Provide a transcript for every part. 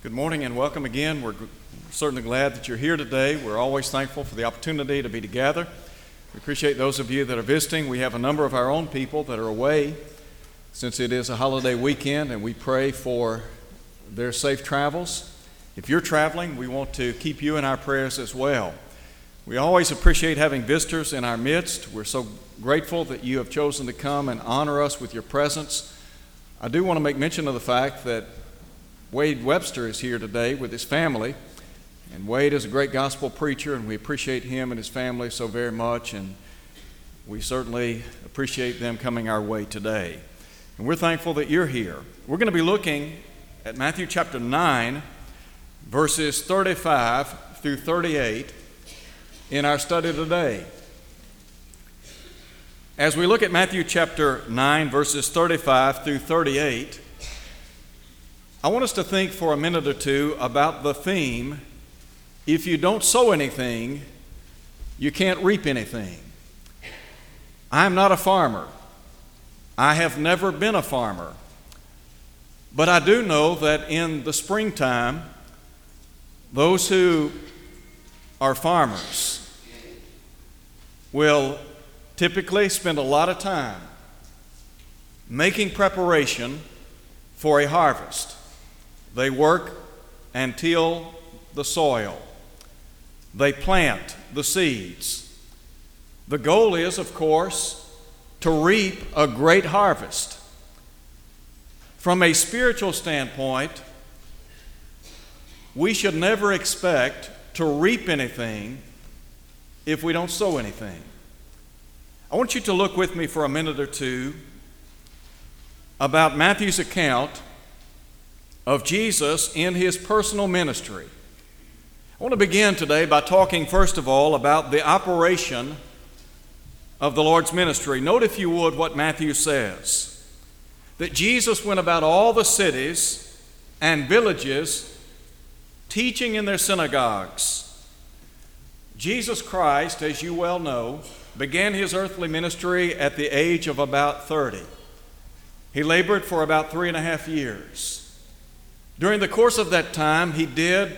Good morning and welcome again. We're certainly glad that you're here today. We're always thankful for the opportunity to be together. We appreciate those of you that are visiting. We have a number of our own people that are away since it is a holiday weekend, and we pray for their safe travels. If you're traveling, we want to keep you in our prayers as well. We always appreciate having visitors in our midst. We're so grateful that you have chosen to come and honor us with your presence. I do want to make mention of the fact that Wade Webster is here today with his family. And Wade is a great gospel preacher, and we appreciate him and his family so very much. And we certainly appreciate them coming our way today. And we're thankful that you're here. We're going to be looking at Matthew chapter 9, verses 35 through 38 in our study today. As we look at Matthew chapter 9, verses 35 through 38, I want us to think for a minute or two about the theme if you don't sow anything, you can't reap anything. I'm not a farmer. I have never been a farmer. But I do know that in the springtime, those who are farmers will typically spend a lot of time making preparation for a harvest. They work and till the soil. They plant the seeds. The goal is, of course, to reap a great harvest. From a spiritual standpoint, we should never expect to reap anything if we don't sow anything. I want you to look with me for a minute or two about Matthew's account of Jesus in his personal ministry. I want to begin today by talking, first of all, about the operation of the Lord's ministry. Note, if you would, what Matthew says that Jesus went about all the cities and villages teaching in their synagogues. Jesus Christ, as you well know, began his earthly ministry at the age of about 30. He labored for about three and a half years. During the course of that time, he did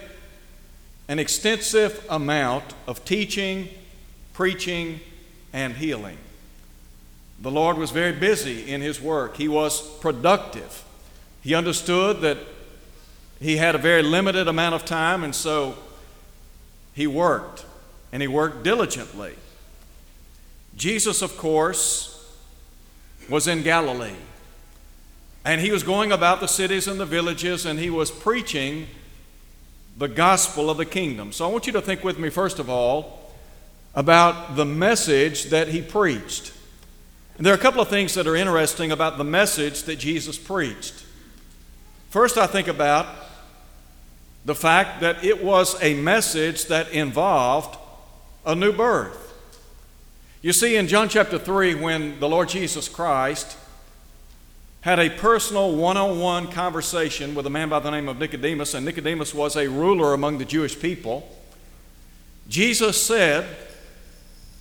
an extensive amount of teaching, preaching, and healing. The Lord was very busy in his work. He was productive. He understood that he had a very limited amount of time, and so he worked, and he worked diligently. Jesus, of course, was in Galilee. And he was going about the cities and the villages and he was preaching the gospel of the kingdom. So I want you to think with me, first of all, about the message that he preached. And there are a couple of things that are interesting about the message that Jesus preached. First, I think about the fact that it was a message that involved a new birth. You see, in John chapter 3, when the Lord Jesus Christ had a personal one on one conversation with a man by the name of Nicodemus, and Nicodemus was a ruler among the Jewish people. Jesus said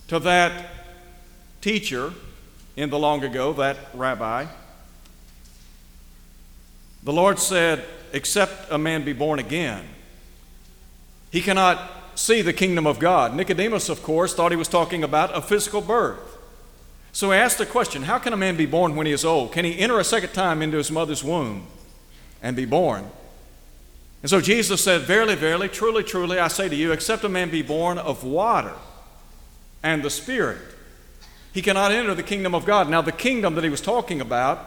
to that teacher in the long ago, that rabbi, the Lord said, Except a man be born again, he cannot see the kingdom of God. Nicodemus, of course, thought he was talking about a physical birth. So he asked the question How can a man be born when he is old? Can he enter a second time into his mother's womb and be born? And so Jesus said, Verily, verily, truly, truly, I say to you, except a man be born of water and the Spirit, he cannot enter the kingdom of God. Now, the kingdom that he was talking about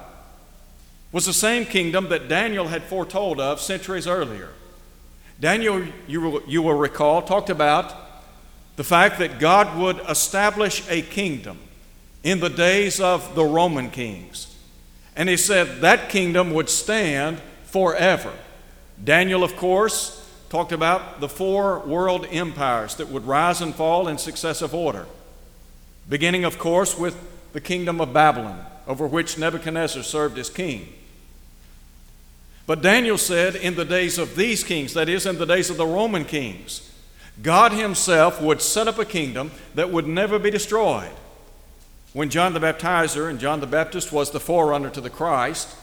was the same kingdom that Daniel had foretold of centuries earlier. Daniel, you will, you will recall, talked about the fact that God would establish a kingdom in the days of the Roman kings. And he said that kingdom would stand forever. Daniel, of course, talked about the four world empires that would rise and fall in successive order, beginning, of course, with the kingdom of Babylon, over which Nebuchadnezzar served as king. But Daniel said, in the days of these kings, that is, in the days of the Roman kings, God Himself would set up a kingdom that would never be destroyed. When John the Baptizer, and John the Baptist was the forerunner to the Christ,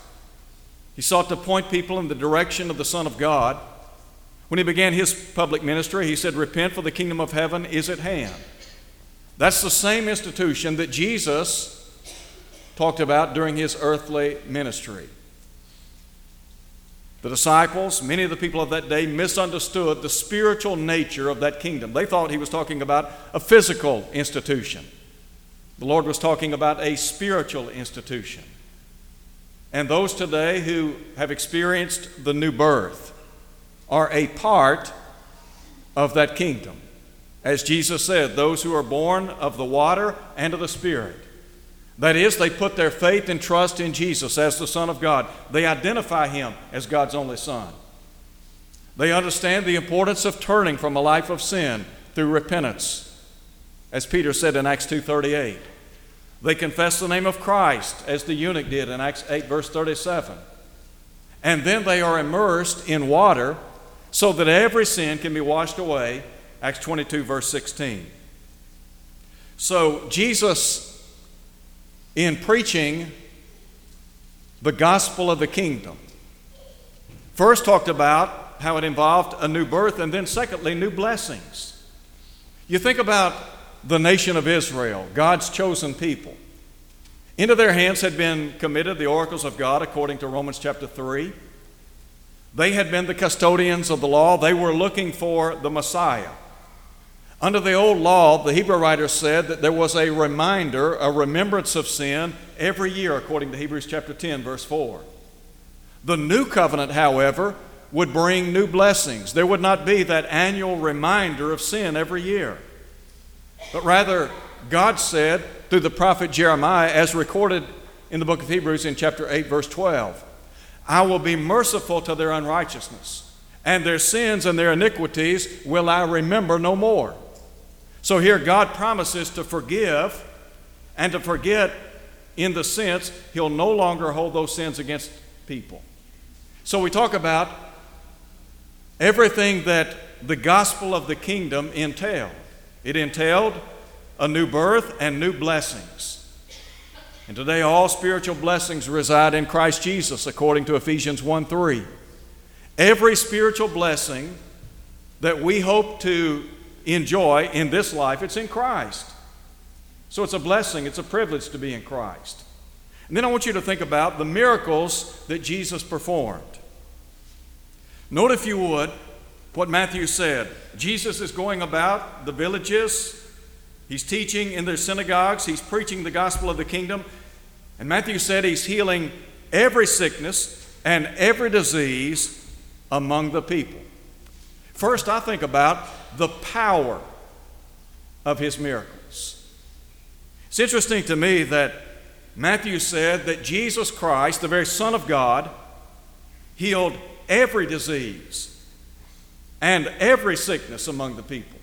he sought to point people in the direction of the Son of God. When he began his public ministry, he said, Repent, for the kingdom of heaven is at hand. That's the same institution that Jesus talked about during his earthly ministry. The disciples, many of the people of that day, misunderstood the spiritual nature of that kingdom. They thought he was talking about a physical institution. The Lord was talking about a spiritual institution. And those today who have experienced the new birth are a part of that kingdom. As Jesus said, those who are born of the water and of the Spirit. That is, they put their faith and trust in Jesus as the Son of God. They identify Him as God's only Son. They understand the importance of turning from a life of sin through repentance, as Peter said in Acts 2:38. They confess the name of Christ, as the eunuch did in Acts 8, verse 37. And then they are immersed in water so that every sin can be washed away, Acts 22, verse 16. So Jesus in preaching the gospel of the kingdom. First, talked about how it involved a new birth, and then, secondly, new blessings. You think about the nation of Israel, God's chosen people. Into their hands had been committed the oracles of God, according to Romans chapter 3. They had been the custodians of the law, they were looking for the Messiah. Under the old law, the Hebrew writer said that there was a reminder, a remembrance of sin every year, according to Hebrews chapter 10, verse 4. The new covenant, however, would bring new blessings. There would not be that annual reminder of sin every year. But rather, God said through the prophet Jeremiah, as recorded in the book of Hebrews in chapter 8, verse 12, I will be merciful to their unrighteousness, and their sins and their iniquities will I remember no more. So here, God promises to forgive and to forget in the sense He'll no longer hold those sins against people. So we talk about everything that the gospel of the kingdom entailed. It entailed a new birth and new blessings. And today, all spiritual blessings reside in Christ Jesus, according to Ephesians 1 3. Every spiritual blessing that we hope to enjoy in this life, it's in Christ. So it's a blessing, it's a privilege to be in Christ. And then I want you to think about the miracles that Jesus performed. Note, if you would, what Matthew said. Jesus is going about the villages, he's teaching in their synagogues, he's preaching the gospel of the kingdom. And Matthew said he's healing every sickness and every disease among the people. First, I think about the power of his miracles. It's interesting to me that Matthew said that Jesus Christ, the very Son of God, healed every disease and every sickness among the people.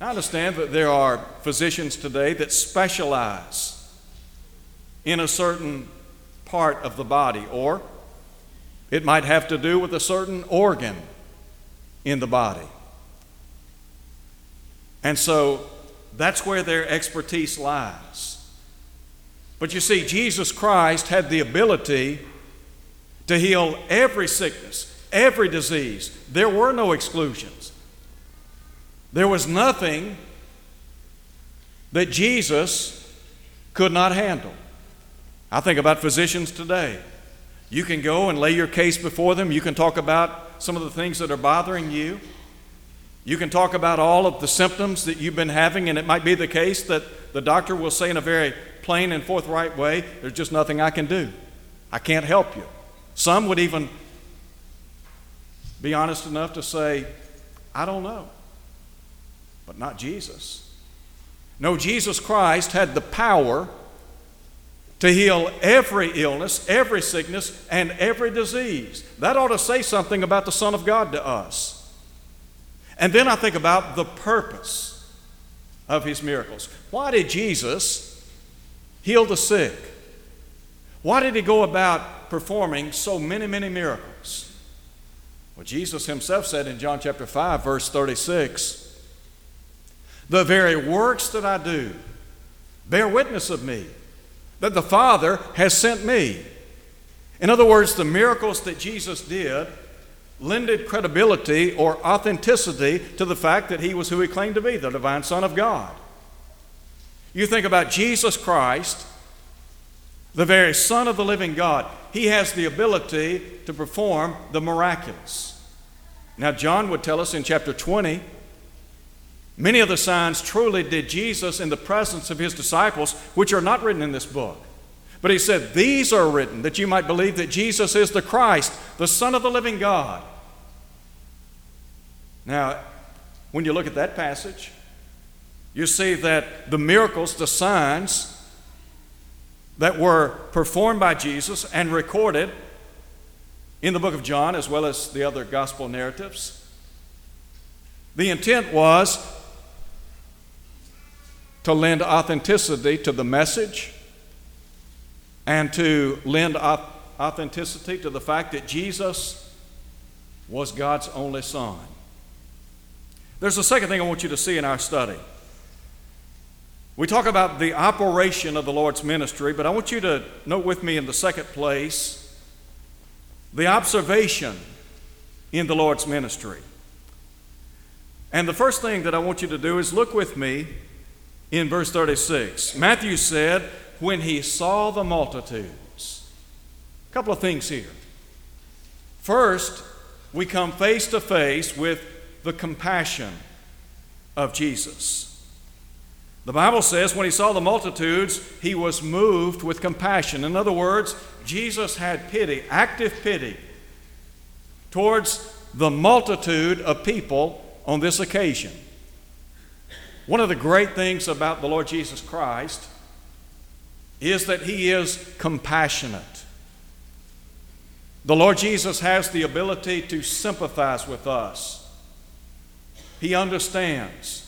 I understand that there are physicians today that specialize in a certain part of the body, or it might have to do with a certain organ in the body. And so that's where their expertise lies. But you see, Jesus Christ had the ability to heal every sickness, every disease. There were no exclusions. There was nothing that Jesus could not handle. I think about physicians today. You can go and lay your case before them. You can talk about some of the things that are bothering you. You can talk about all of the symptoms that you've been having, and it might be the case that the doctor will say in a very plain and forthright way, There's just nothing I can do. I can't help you. Some would even be honest enough to say, I don't know. But not Jesus. No, Jesus Christ had the power to heal every illness, every sickness, and every disease. That ought to say something about the Son of God to us. And then I think about the purpose of his miracles. Why did Jesus heal the sick? Why did he go about performing so many, many miracles? Well, Jesus himself said in John chapter 5, verse 36, The very works that I do bear witness of me, that the Father has sent me. In other words, the miracles that Jesus did lended credibility or authenticity to the fact that he was who he claimed to be, the divine Son of God. You think about Jesus Christ, the very Son of the living God. He has the ability to perform the miraculous. Now, John would tell us in chapter 20 many of the signs truly did Jesus in the presence of his disciples, which are not written in this book. But he said, These are written that you might believe that Jesus is the Christ, the Son of the living God. Now, when you look at that passage, you see that the miracles, the signs that were performed by Jesus and recorded in the book of John, as well as the other gospel narratives, the intent was to lend authenticity to the message and to lend authenticity to the fact that Jesus was God's only Son. There's a second thing I want you to see in our study. We talk about the operation of the Lord's ministry, but I want you to note with me in the second place the observation in the Lord's ministry. And the first thing that I want you to do is look with me in verse 36. Matthew said, when he saw the multitudes. A couple of things here. First, we come face to face with the compassion of Jesus. The Bible says when he saw the multitudes, he was moved with compassion. In other words, Jesus had pity, active pity, towards the multitude of people on this occasion. One of the great things about the Lord Jesus Christ is that He is compassionate. The Lord Jesus has the ability to sympathize with us. He understands.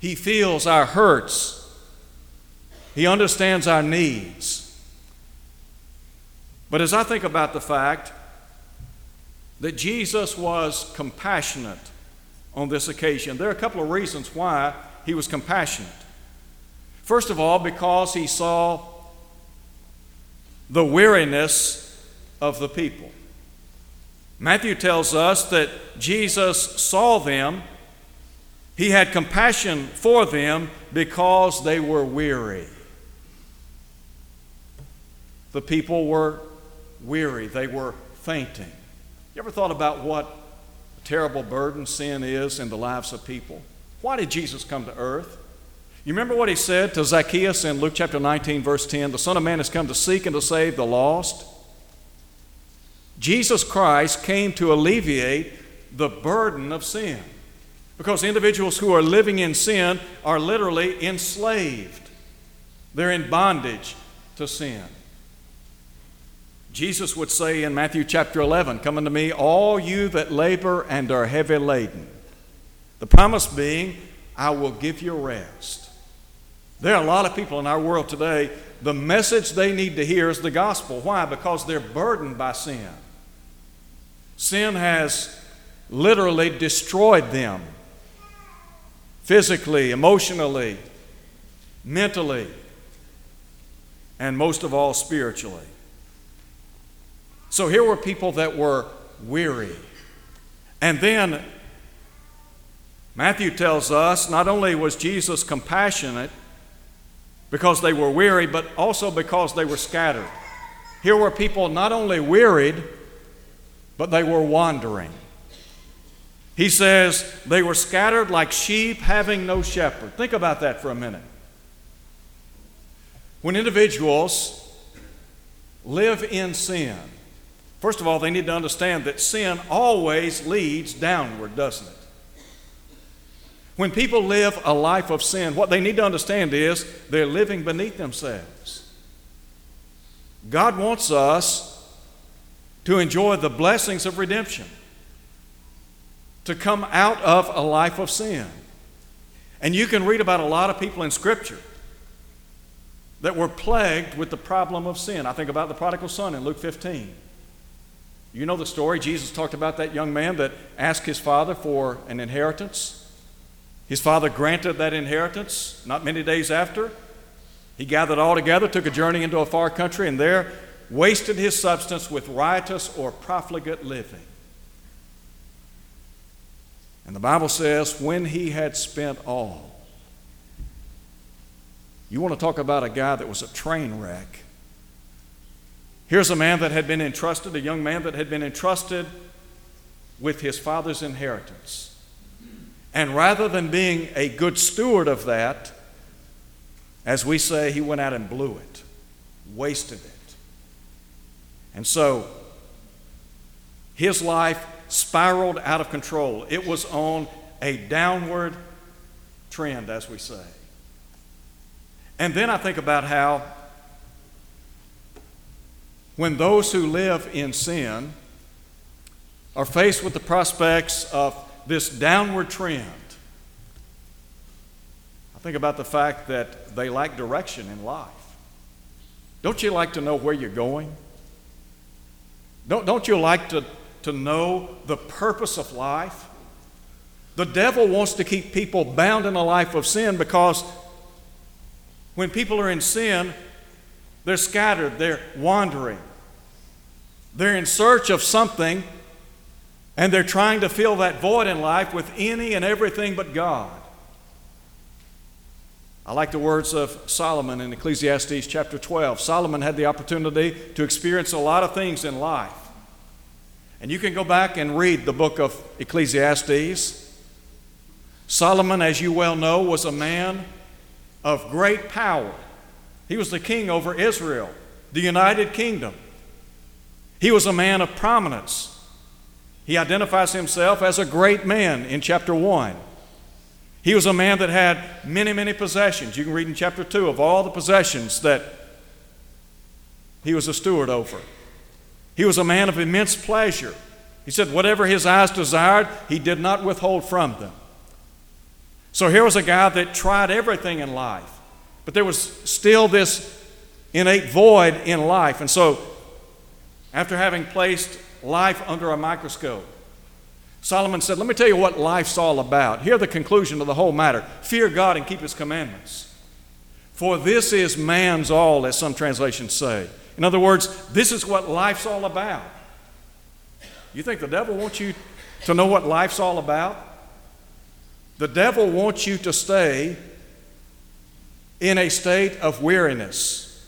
He feels our hurts. He understands our needs. But as I think about the fact that Jesus was compassionate on this occasion, there are a couple of reasons why he was compassionate. First of all, because he saw the weariness of the people. Matthew tells us that Jesus saw them, he had compassion for them because they were weary. The people were weary, they were fainting. You ever thought about what a terrible burden sin is in the lives of people? Why did Jesus come to earth? You remember what he said to Zacchaeus in Luke chapter 19, verse 10 The Son of Man has come to seek and to save the lost. Jesus Christ came to alleviate the burden of sin because individuals who are living in sin are literally enslaved, they're in bondage to sin. Jesus would say in Matthew chapter 11, Come unto me, all you that labor and are heavy laden. The promise being, I will give you rest. There are a lot of people in our world today, the message they need to hear is the gospel. Why? Because they're burdened by sin. Sin has literally destroyed them physically, emotionally, mentally, and most of all, spiritually. So here were people that were weary. And then Matthew tells us not only was Jesus compassionate, because they were weary, but also because they were scattered. Here were people not only wearied, but they were wandering. He says they were scattered like sheep having no shepherd. Think about that for a minute. When individuals live in sin, first of all, they need to understand that sin always leads downward, doesn't it? When people live a life of sin, what they need to understand is they're living beneath themselves. God wants us to enjoy the blessings of redemption, to come out of a life of sin. And you can read about a lot of people in Scripture that were plagued with the problem of sin. I think about the prodigal son in Luke 15. You know the story. Jesus talked about that young man that asked his father for an inheritance. His father granted that inheritance not many days after. He gathered all together, took a journey into a far country, and there wasted his substance with riotous or profligate living. And the Bible says, when he had spent all. You want to talk about a guy that was a train wreck. Here's a man that had been entrusted, a young man that had been entrusted with his father's inheritance. And rather than being a good steward of that, as we say, he went out and blew it, wasted it. And so his life spiraled out of control. It was on a downward trend, as we say. And then I think about how when those who live in sin are faced with the prospects of this downward trend, I think about the fact that they lack direction in life. Don't you like to know where you're going? Don't, don't you like to, to know the purpose of life? The devil wants to keep people bound in a life of sin because when people are in sin, they're scattered, they're wandering. They're in search of something, and they're trying to fill that void in life with any and everything but God. I like the words of Solomon in Ecclesiastes chapter 12. Solomon had the opportunity to experience a lot of things in life. And you can go back and read the book of Ecclesiastes. Solomon, as you well know, was a man of great power. He was the king over Israel, the United Kingdom. He was a man of prominence. He identifies himself as a great man in chapter 1. He was a man that had many, many possessions. You can read in chapter 2 of all the possessions that he was a steward over. He was a man of immense pleasure. He said, whatever his eyes desired, he did not withhold from them. So here was a guy that tried everything in life, but there was still this innate void in life. And so after having placed life under a microscope. Solomon said, Let me tell you what life's all about. Hear the conclusion of the whole matter fear God and keep his commandments. For this is man's all, as some translations say. In other words, this is what life's all about. You think the devil wants you to know what life's all about? The devil wants you to stay in a state of weariness.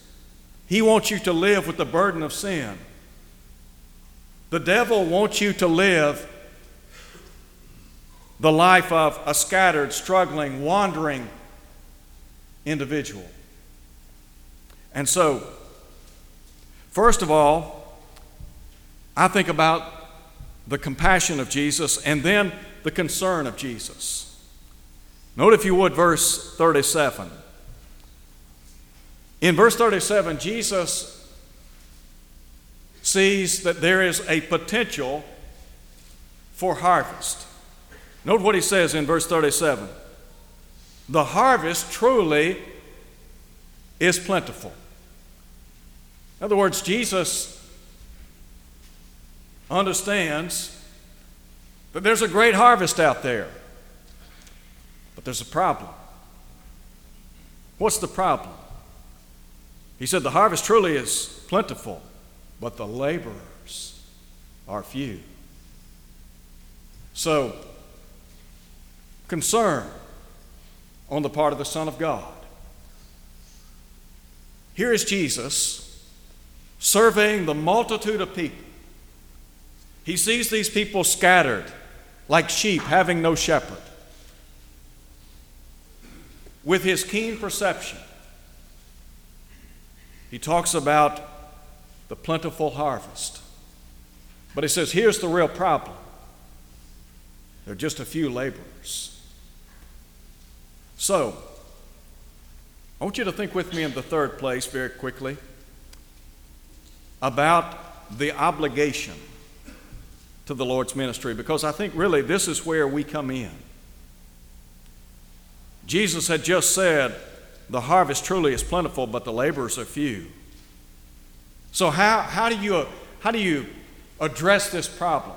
He wants you to live with the burden of sin. The devil wants you to live the life of a scattered, struggling, wandering individual. And so, first of all, I think about the compassion of Jesus and then the concern of Jesus. Note, if you would, verse 37. In verse 37, Jesus sees that there is a potential for harvest. Note what he says in verse 37 The harvest truly is plentiful. In other words, Jesus understands that there's a great harvest out there, but there's a problem. What's the problem? He said, The harvest truly is plentiful, but the laborers are few. So, concern on the part of the Son of God. Here is Jesus surveying the multitude of people. He sees these people scattered like sheep having no shepherd. With his keen perception, he talks about the plentiful harvest. But he says, here's the real problem there are just a few laborers. So, I want you to think with me in the third place very quickly about the obligation to the Lord's ministry because I think really this is where we come in. Jesus had just said, The harvest truly is plentiful, but the laborers are few. So, how, how, do you, how do you address this problem?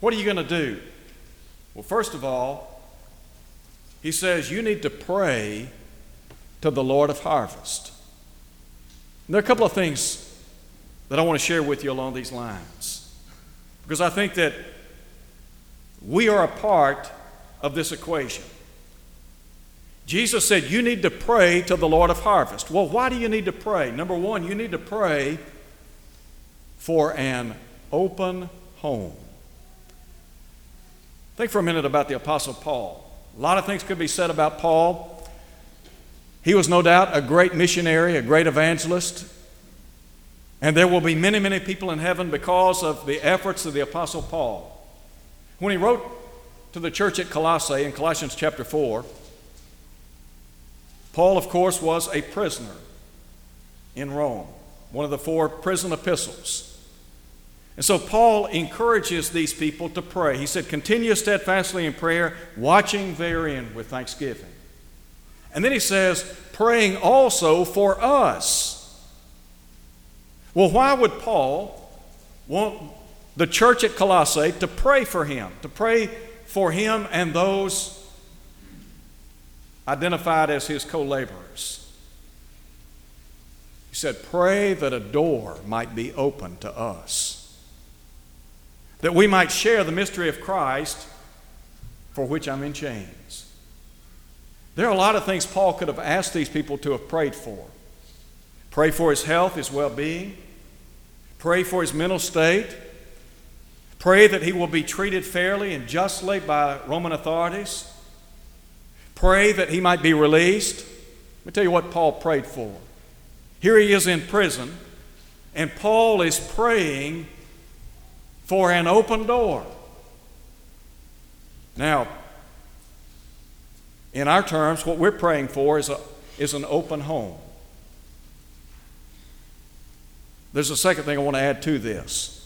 What are you going to do? Well, first of all, he says you need to pray to the Lord of harvest. And there are a couple of things that I want to share with you along these lines. Because I think that We are a part of this equation. Jesus said, You need to pray to the Lord of harvest. Well, why do you need to pray? Number one, you need to pray for an open home. Think for a minute about the Apostle Paul. A lot of things could be said about Paul. He was no doubt a great missionary, a great evangelist, and there will be many, many people in heaven because of the efforts of the Apostle Paul. When he wrote to the church at Colossae in Colossians chapter 4, Paul, of course, was a prisoner in Rome, one of the four prison epistles. And so Paul encourages these people to pray. He said, Continue steadfastly in prayer, watching therein with thanksgiving. And then he says, Praying also for us. Well, why would Paul want the church at Colossae to pray for him, to pray for him and those identified as his co laborers? He said, Pray that a door might be opened to us, that we might share the mystery of Christ for which I'm in chains. There are a lot of things Paul could have asked these people to have prayed for. Pray for his health, his well being. Pray for his mental state. Pray that he will be treated fairly and justly by Roman authorities. Pray that he might be released. Let me tell you what Paul prayed for. Here he is in prison, and Paul is praying for an open door. Now, in our terms, what we're praying for is, a, is an open home. There's a second thing I want to add to this.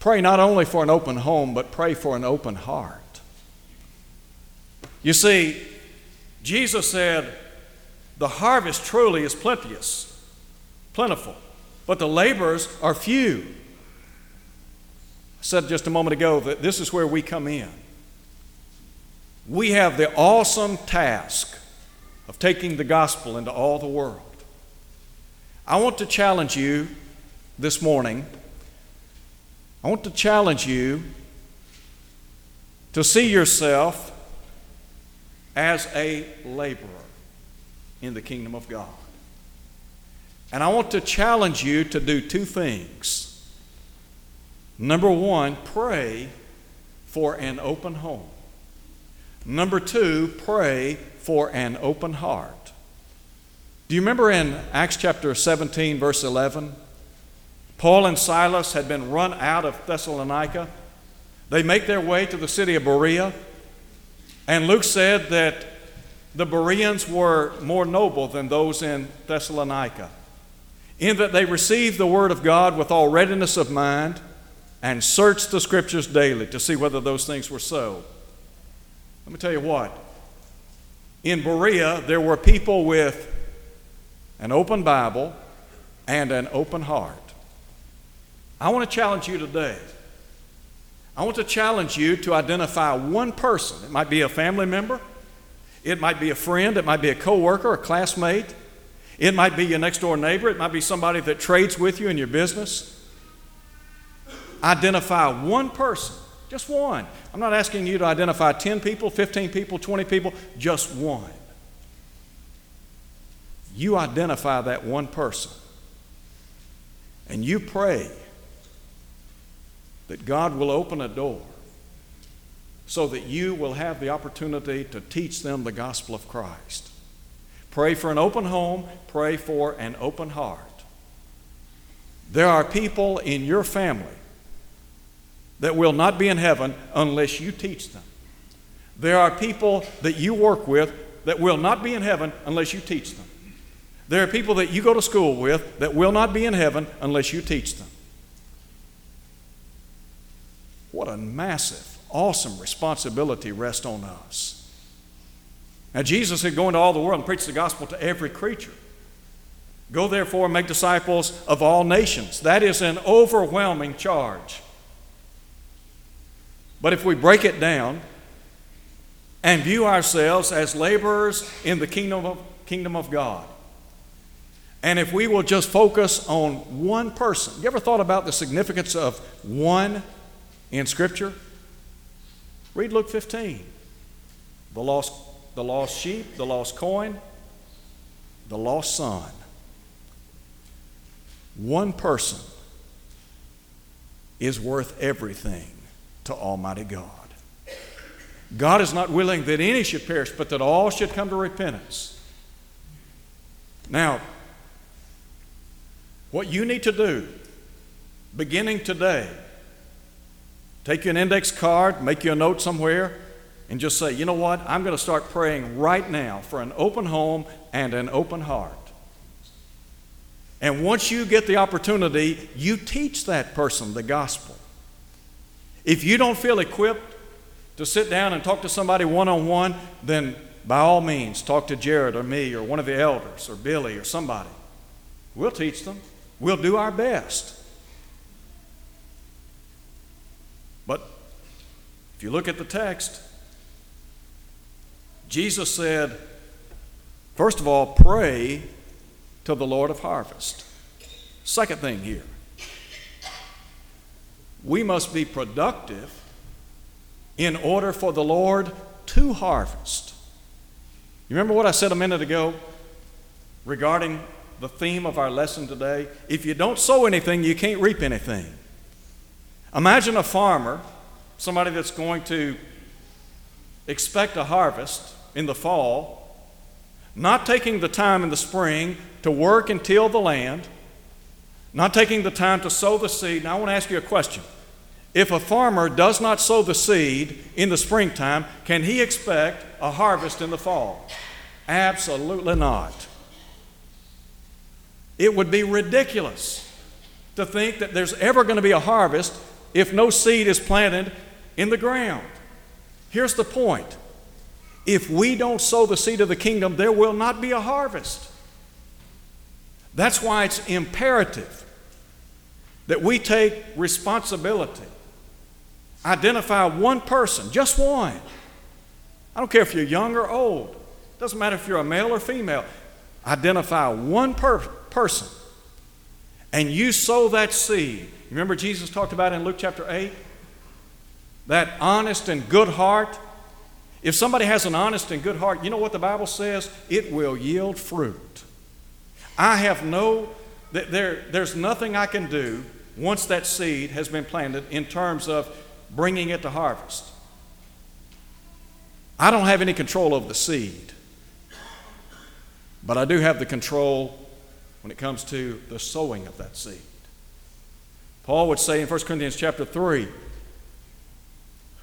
Pray not only for an open home, but pray for an open heart. You see, Jesus said, The harvest truly is plenteous, plentiful, but the laborers are few. I said just a moment ago that this is where we come in we have the awesome task of taking the gospel into all the world. I want to challenge you this morning. I want to challenge you to see yourself as a laborer in the kingdom of God. And I want to challenge you to do two things. Number one, pray for an open home. Number two, pray for an open heart. Do you remember in Acts chapter 17, verse 11? Paul and Silas had been run out of Thessalonica. They make their way to the city of Berea. And Luke said that the Bereans were more noble than those in Thessalonica, in that they received the word of God with all readiness of mind and searched the scriptures daily to see whether those things were so. Let me tell you what. In Berea, there were people with an open Bible and an open heart. I want to challenge you today. I want to challenge you to identify one person. It might be a family member, it might be a friend, it might be a coworker, a classmate, it might be your next door neighbor, it might be somebody that trades with you in your business. Identify one person just one. I'm not asking you to identify 10 people, 15 people, 20 people, just one. You identify that one person and you pray that God will open a door so that you will have the opportunity to teach them the gospel of Christ. Pray for an open home, pray for an open heart. There are people in your family that will not be in heaven unless you teach them. There are people that you work with that will not be in heaven unless you teach them. There are people that you go to school with that will not be in heaven unless you teach them. What a massive, awesome responsibility rests on us. Now, Jesus said, Go into all the world and preach the gospel to every creature. Go therefore and make disciples of all nations. That is an overwhelming charge. But if we break it down and view ourselves as laborers in the kingdom of, kingdom of God, and if we will just focus on one person, you ever thought about the significance of one in Scripture? Read Luke 15. The lost, the lost sheep, the lost coin, the lost son. One person is worth everything to Almighty God. God is not willing that any should perish, but that all should come to repentance. Now, what you need to do, beginning today, take you an index card, make you a note somewhere, and just say, you know what, I'm going to start praying right now for an open home and an open heart. And once you get the opportunity, you teach that person the gospel. If you don't feel equipped to sit down and talk to somebody one on one, then by all means, talk to Jared or me or one of the elders or Billy or somebody. We'll teach them, we'll do our best. But if you look at the text, Jesus said, first of all, pray to the Lord of harvest. Second thing here, we must be productive in order for the Lord to harvest. You remember what I said a minute ago regarding the theme of our lesson today? If you don't sow anything, you can't reap anything. Imagine a farmer, somebody that's going to expect a harvest in the fall, not taking the time in the spring to work and till the land, not taking the time to sow the seed. Now, I want to ask you a question. If a farmer does not sow the seed in the springtime, can he expect a harvest in the fall? Absolutely not. It would be ridiculous to think that there's ever going to be a harvest if no seed is planted in the ground. Here's the point if we don't sow the seed of the kingdom, there will not be a harvest. That's why it's imperative that we take responsibility. Identify one person, just one. I don't care if you're young or old. Doesn't matter if you're a male or female. Identify one per- person and you sow that seed. Remember Jesus talked about in Luke chapter 8? That honest and good heart if somebody has an honest and good heart, you know what the Bible says? It will yield fruit. I have no, that there, there's nothing I can do once that seed has been planted in terms of bringing it to harvest. I don't have any control of the seed, but I do have the control when it comes to the sowing of that seed. Paul would say in 1 Corinthians chapter 3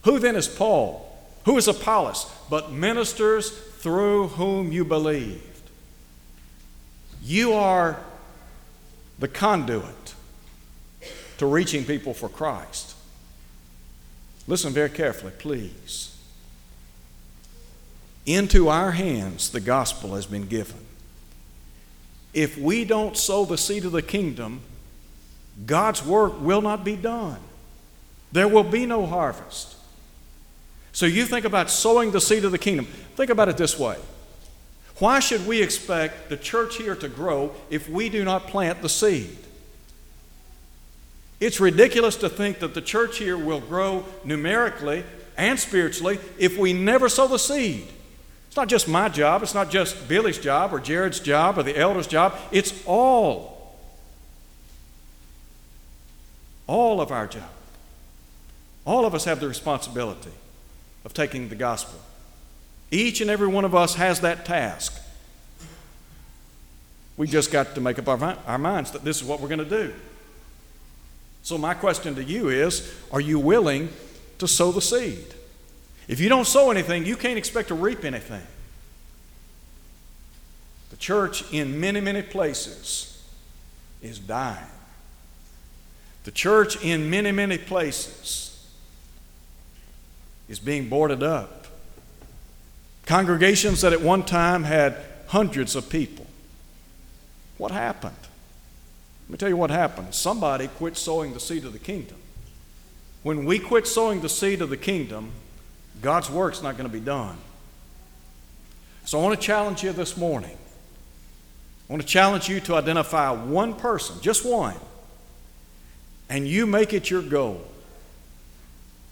Who then is Paul? Who is Apollos? But ministers through whom you believed. You are the conduit to reaching people for Christ. Listen very carefully, please. Into our hands the gospel has been given. If we don't sow the seed of the kingdom, God's work will not be done. There will be no harvest. So you think about sowing the seed of the kingdom. Think about it this way Why should we expect the church here to grow if we do not plant the seed? It's ridiculous to think that the church here will grow numerically and spiritually if we never sow the seed. It's not just my job, it's not just Billy's job or Jared's job or the elder's job, it's all. All of our job. All of us have the responsibility of taking the gospel. Each and every one of us has that task. We just got to make up our, our minds that this is what we're going to do. So, my question to you is Are you willing to sow the seed? If you don't sow anything, you can't expect to reap anything. The church, in many, many places, is dying. The church, in many, many places, is being boarded up. Congregations that at one time had hundreds of people. What happened? Let me tell you what happened. Somebody quit sowing the seed of the kingdom. When we quit sowing the seed of the kingdom, God's work's not going to be done. So I want to challenge you this morning. I want to challenge you to identify one person, just one, and you make it your goal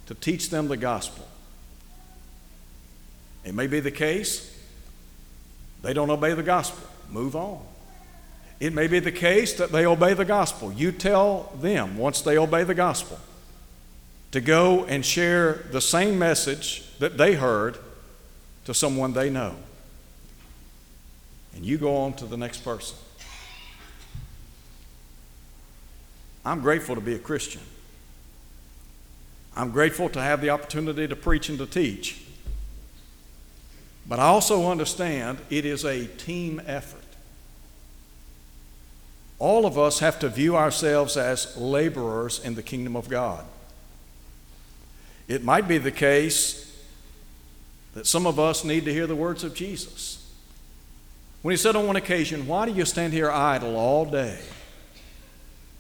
to teach them the gospel. It may be the case they don't obey the gospel. Move on. It may be the case that they obey the gospel. You tell them, once they obey the gospel, to go and share the same message that they heard to someone they know. And you go on to the next person. I'm grateful to be a Christian. I'm grateful to have the opportunity to preach and to teach. But I also understand it is a team effort. All of us have to view ourselves as laborers in the kingdom of God. It might be the case that some of us need to hear the words of Jesus. When he said on one occasion, Why do you stand here idle all day?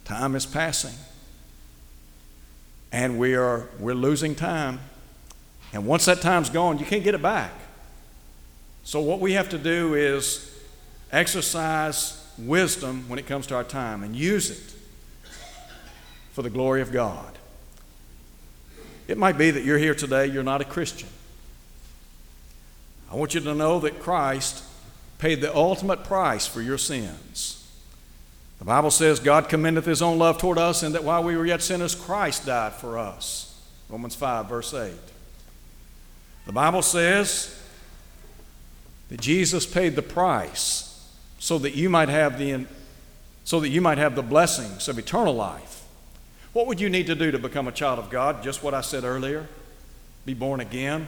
Time is passing. And we are we're losing time. And once that time's gone, you can't get it back. So what we have to do is exercise wisdom when it comes to our time and use it for the glory of God. It might be that you're here today, you're not a Christian. I want you to know that Christ paid the ultimate price for your sins. The Bible says God commendeth his own love toward us, and that while we were yet sinners, Christ died for us. Romans 5, verse 8. The Bible says that Jesus paid the price so that you might have the so that you might have the blessings of eternal life. What would you need to do to become a child of God? Just what I said earlier. Be born again.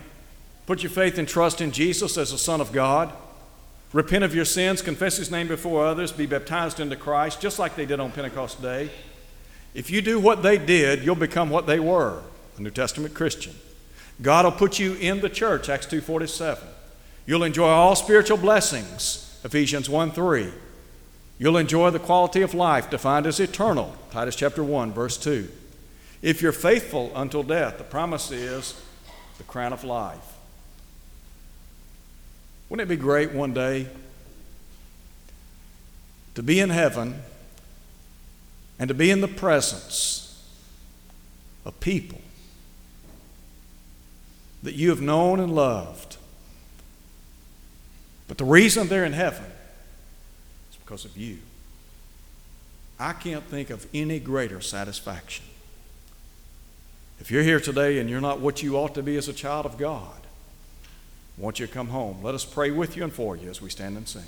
Put your faith and trust in Jesus as the Son of God. Repent of your sins, confess His name before others, be baptized into Christ, just like they did on Pentecost Day. If you do what they did, you'll become what they were, a New Testament Christian. God will put you in the church, Acts 2.47. You'll enjoy all spiritual blessings, Ephesians 1 3. You'll enjoy the quality of life defined as eternal, Titus chapter 1, verse 2. If you're faithful until death, the promise is the crown of life. Wouldn't it be great one day to be in heaven and to be in the presence of people that you have known and loved? But the reason they're in heaven because of you. I can't think of any greater satisfaction. If you're here today and you're not what you ought to be as a child of God, I want you to come home. Let us pray with you and for you as we stand and sing.